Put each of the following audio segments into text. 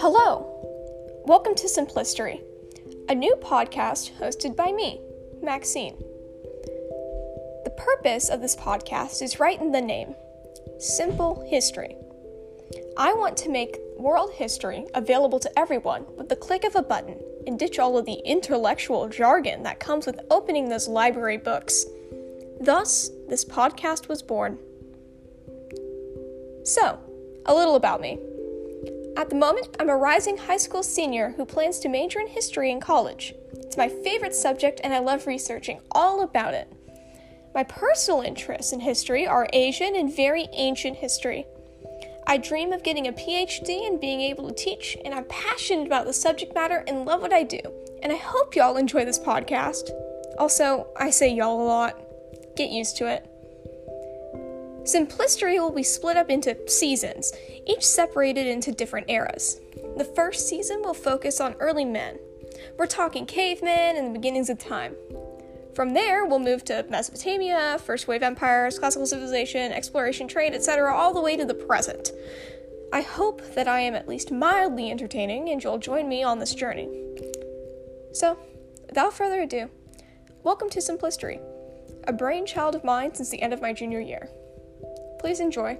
Hello! Welcome to Simplistery, a new podcast hosted by me, Maxine. The purpose of this podcast is right in the name Simple History. I want to make world history available to everyone with the click of a button and ditch all of the intellectual jargon that comes with opening those library books. Thus, this podcast was born. So, a little about me. At the moment, I'm a rising high school senior who plans to major in history in college. It's my favorite subject, and I love researching all about it. My personal interests in history are Asian and very ancient history. I dream of getting a PhD and being able to teach, and I'm passionate about the subject matter and love what I do. And I hope y'all enjoy this podcast. Also, I say y'all a lot. Get used to it. Simplistery will be split up into seasons, each separated into different eras. The first season will focus on early men. We're talking cavemen and the beginnings of time. From there, we'll move to Mesopotamia, first wave empires, classical civilization, exploration, trade, etc., all the way to the present. I hope that I am at least mildly entertaining and you'll join me on this journey. So, without further ado, welcome to Simplistery, a brainchild of mine since the end of my junior year. Please enjoy,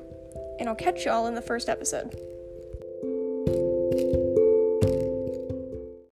and I'll catch y'all in the first episode.